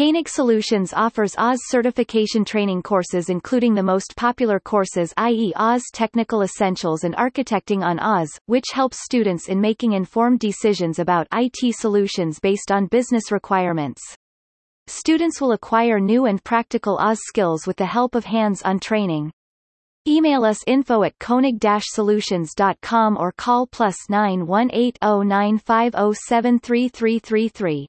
Koenig Solutions offers AWS certification training courses including the most popular courses i.e. AWS Technical Essentials and Architecting on AWS, which helps students in making informed decisions about IT solutions based on business requirements. Students will acquire new and practical AWS skills with the help of hands-on training. Email us info at koenig-solutions.com or call plus 918 0950